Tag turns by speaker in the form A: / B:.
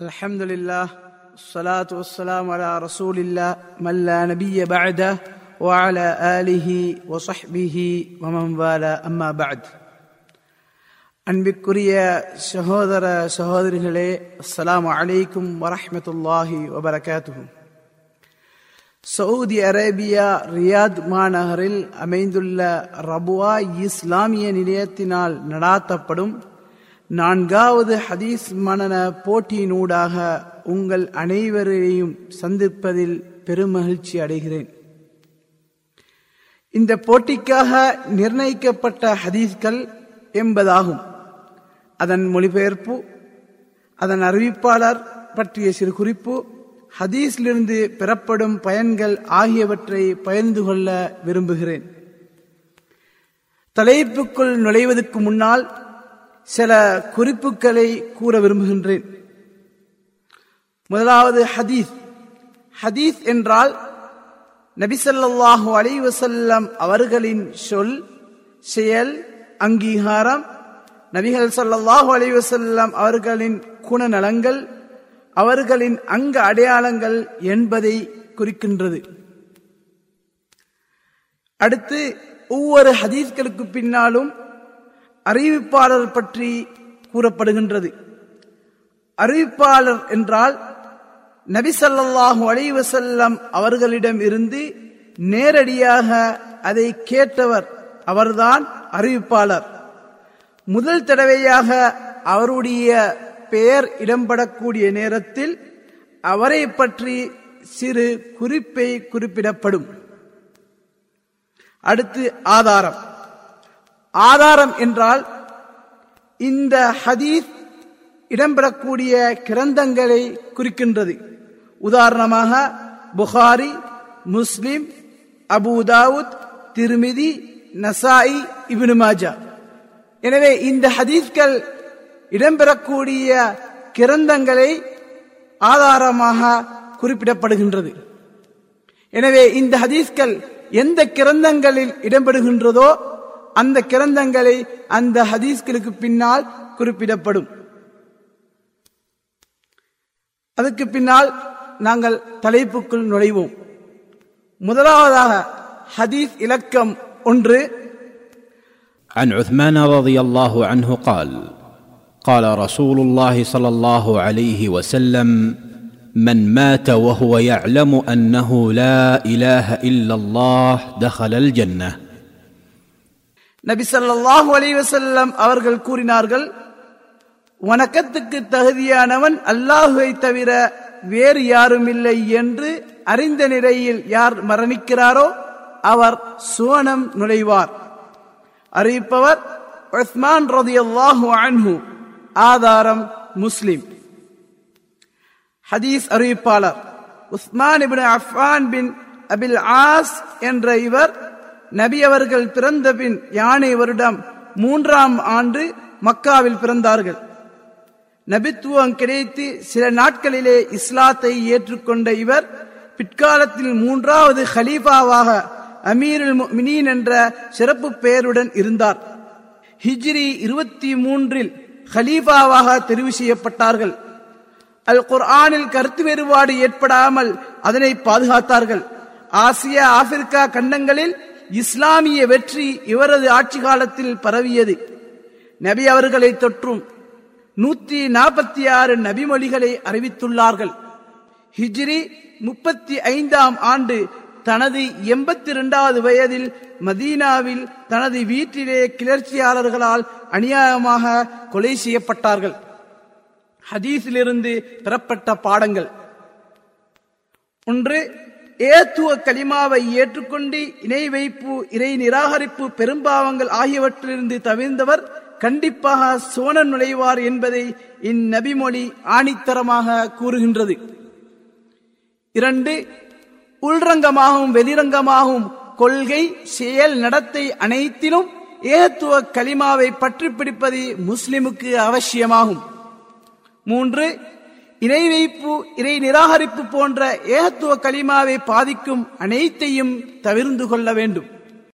A: الحمد لله الصلاة والسلام على رسول الله من لا نبي بعده وعلى آله وصحبه ومن والاه أما بعد அன்பிற்குரிய சகோதர சகோதரிகளே அஸ்ஸலாமு அலைக்கும் வரஹ்மத்துல்லாஹி வபரகாத்துஹு சவுதி அரேபியா ரியாத் மாநகரில் அமைந்துள்ள ரபுவா இஸ்லாமிய நிலையத்தினால் நடாத்தப்படும் நான்காவது ஹதீஸ் மனன போட்டியினூடாக உங்கள் அனைவரையும் சந்திப்பதில் பெருமகிழ்ச்சி அடைகிறேன். இந்த போட்டிக்காக நிர்ணயிக்கப்பட்ட ஹதீஸ்கள் என்பதாகும் அதன் மொழிபெயர்ப்பு அதன் அறிவிப்பாளர் பற்றிய சிறு குறிப்பு ஹதீஸிலிருந்து பெறப்படும் பயன்கள் ஆகியவற்றை பகிர்ந்து கொள்ள விரும்புகிறேன். தலைப்புக்குள் நுழைவதற்கு முன்னால் சில குறிப்புகளை கூற விரும்புகின்றேன். முதலாவது ஹதீஸ். ஹதீஸ் என்றால் நபிசல்லாஹு அலைவசல்லம் அவர்களின் சொல் செயல் அங்கீகாரம் நபிகள் சல்லாஹூ அலைவசல்லம் அவர்களின் குணநலங்கள் அவர்களின் அங்க அடையாளங்கள் என்பதை குறிக்கின்றது. அடுத்து ஒவ்வொரு ஹதீஸ்களுக்கு பின்னாலும் அறிவிப்பாளர் பற்றி கூறப்படுகின்றது. அறிவிப்பாளர் என்றால் நபிசல்லாஹு அலைவசல்லம் அவர்களிடம் இருந்து நேரடியாக அதை கேட்டவர் அவர்தான் அறிவிப்பாளர். முதல் தடவையாக அவருடைய பெயர் இடம்படக்கூடிய நேரத்தில் அவரை பற்றி சிறு குறிப்பை குறிப்பிடப்படும். அடுத்து ஆதாரம். ஆதாரம் என்றால் இந்த ஹதீஸ் இடம்பெறக்கூடிய கிரந்தங்களை குறிக்கின்றது. உதாரணமாக Bukhari Muslim Abu Dawud Tirmidhi Nasai Ibn Majah. எனவே இந்த ஹதீஸ்கள் இடம்பெறக்கூடிய கிரந்தங்களை ஆதாரமாக குறிப்பிடப்படுகின்றது. எனவே இந்த ஹதீஸ்கள் எந்த கிரந்தங்களில் இடம்பெறுகின்றதோ அந்த கிரந்தங்களை அந்த ஹதீஸ்களுக்கு பின்னால் குறிப்பிடப்படும் அதுக்கு பின்னால் நாங்கள் தலைப்புக்குள் நுழைவோம் முதலாவதாக ஹதீஸ் இலக்கம் ஒன்று
B: عن عثمان رضي الله عنه قال قال رسول الله صلى الله عليه وسلم من مات وهو يعلم انه لا اله الا الله دخل الجنه
A: நபி சல்லாஹூ அலைஹி அவர்கள் கூறினார்கள் வணக்கத்துக்கு தகுதியானவன் அல்லாஹுவை தவிர வேறு யாரும் இல்லை என்று அறிந்த நிலையில் யார் மரணிக்கிறாரோ அவர் சுவனம் நுழைவார். அறிவிப்பவர் உஸ்மான் ரதியல்லாஹு அன்ஹு ஆதாரம் முஸ்லிம். ஹதீஸ் அறிவிப்பாளர் Usman ibn Affan bin Abil As என்ற இவர் நபி அவர்கள் பிறந்த பின் யானை வருடம் மூன்றாம் ஆண்டு மக்காவில் பிறந்தார்கள். நபித்துவம் கிடைத்து சில நாட்களிலே இஸ்லாத்தை ஏற்றுக்கொண்ட இவர் பிற்காலத்தில் மூன்றாவது ஹலீஃபாவாக அமீருல் மினீன் என்ற சிறப்பு பெயருடன் இருந்தார். ஹிஜ்ரி இருபத்தி மூன்றில் ஹலீஃபாவாக தெரிவு செய்யப்பட்டார்கள். அல் குர்ஆனில் கருத்து வேறுபாடு ஏற்படாமல் அதனை பாதுகாத்தார்கள். ஆசியா ஆப்பிரிக்கா கண்டங்களில் இஸ்லாமிய வெற்றி இவரது ஆட்சி காலத்தில் பரவியது. நபி அவர்களை தொற்றும் நூத்தி நாற்பத்தி ஆறு நபிமொழிகளை அறிவித்துள்ளார்கள். ஹிஜ்ரி முப்பத்தி ஐந்தாம் ஆண்டு தனது எண்பத்தி இரண்டாவது வயதில் மதீனாவில் தனது வீட்டிலே கிளர்ச்சியாளர்களால் அநியாயமாக கொலை செய்யப்பட்டார்கள். ஹதீஸிலிருந்து பெறப்பட்ட பாடங்கள். ஒன்று ஏத்துவ கலிமாவை ஏற்றுக்கொண்டு இணை வைப்பு இறை நிராகரிப்பு பெரும்பாவங்கள் ஆகியவற்றிலிருந்து தவிர்ந்தவர் கண்டிப்பாக சோன நுழைவார் என்பதை இந்நபிமொழி ஆணித்தரமாக கூறுகின்றது. இரண்டு உள்ரங்கமாகவும் வெளிரங்கமாகவும் கொள்கை செயல் நடத்தை அனைத்திலும் ஏத்துவ கலிமாவை பற்றி பிடிப்பது முஸ்லிமுக்கு அவசியமாகும். மூன்று இணை வைப்பு இறை நிராகரிப்பு போன்ற ஏகத்துவ கலிமாவை பாதிக்கும் அனைத்தையும் தவிர்ந்து கொள்ள வேண்டும்.